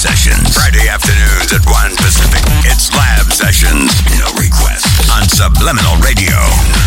Sessions. Friday afternoons at 1 Pacific. It's Lab Sessions. No request. On Subliminal Radio.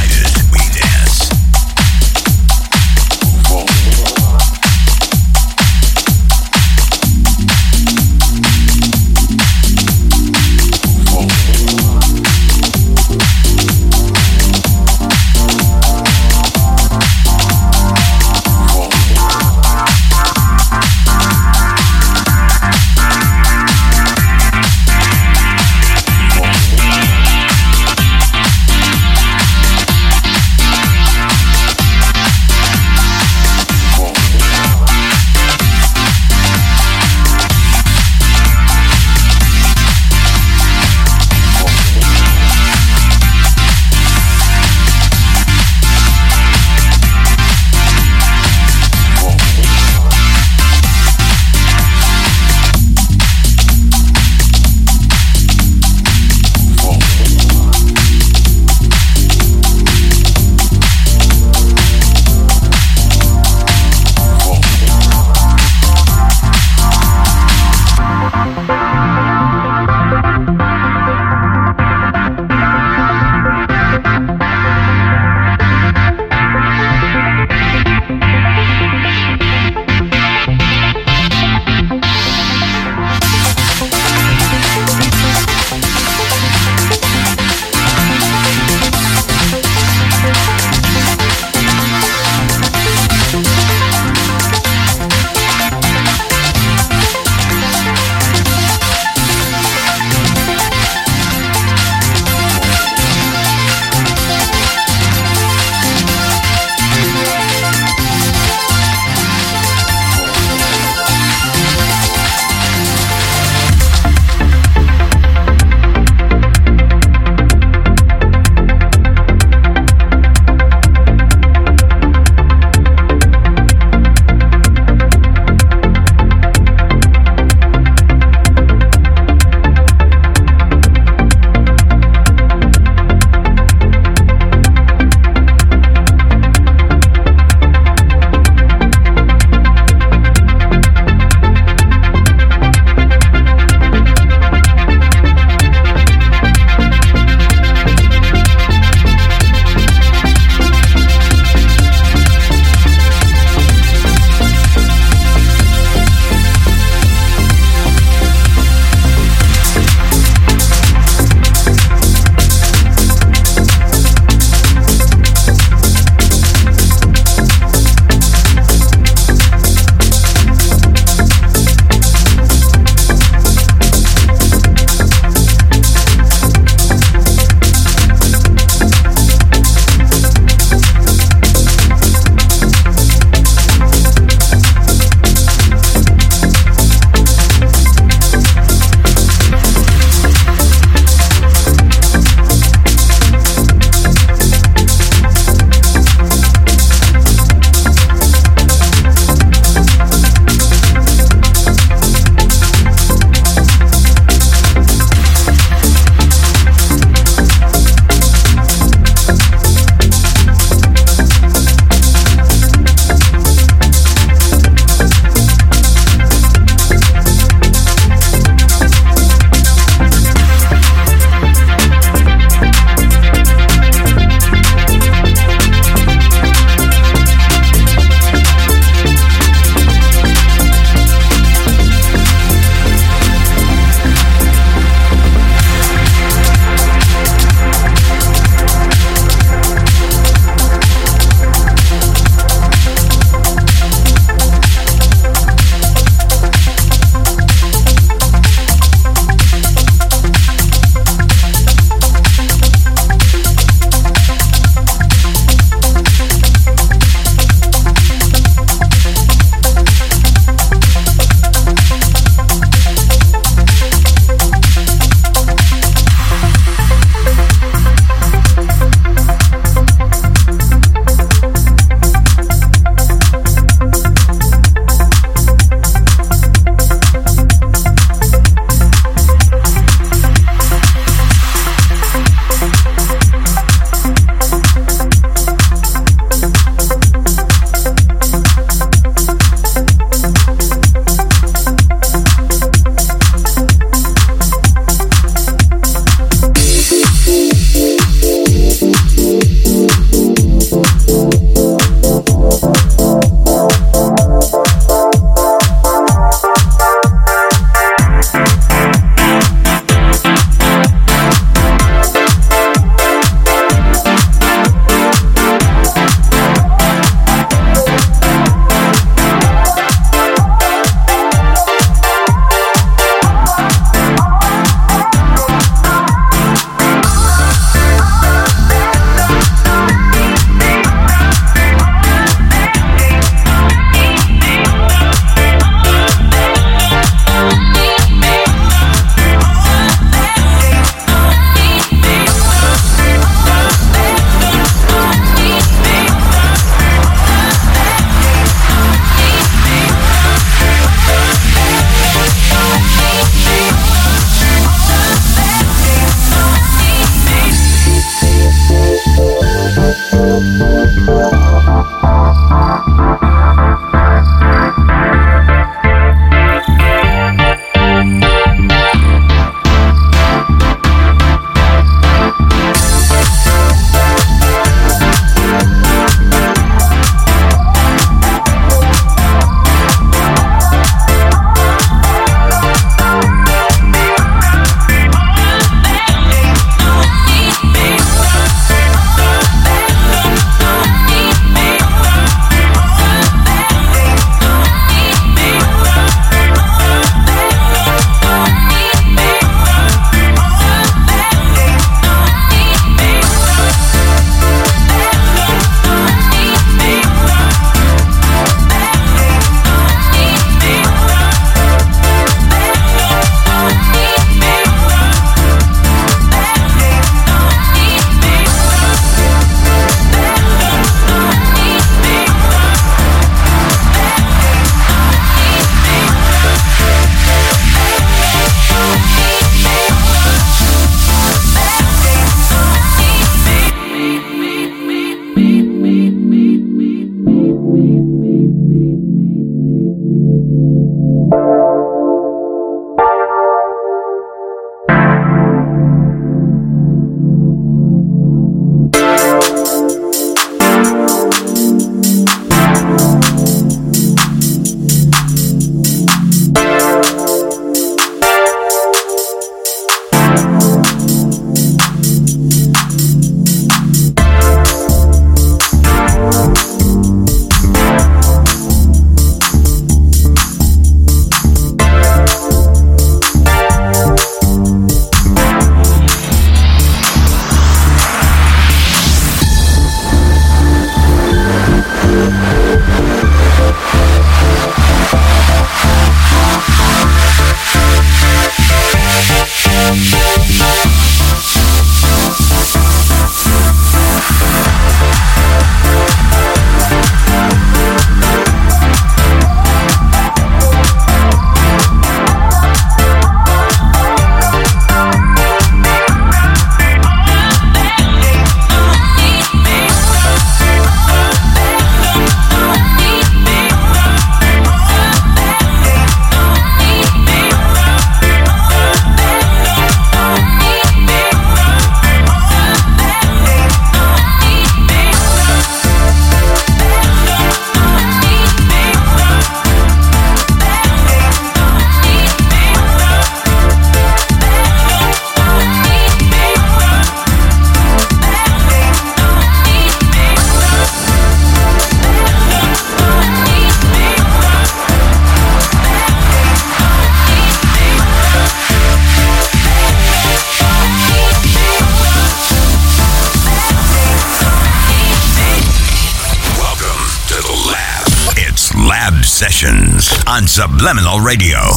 On Subliminal Radio.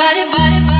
body, body.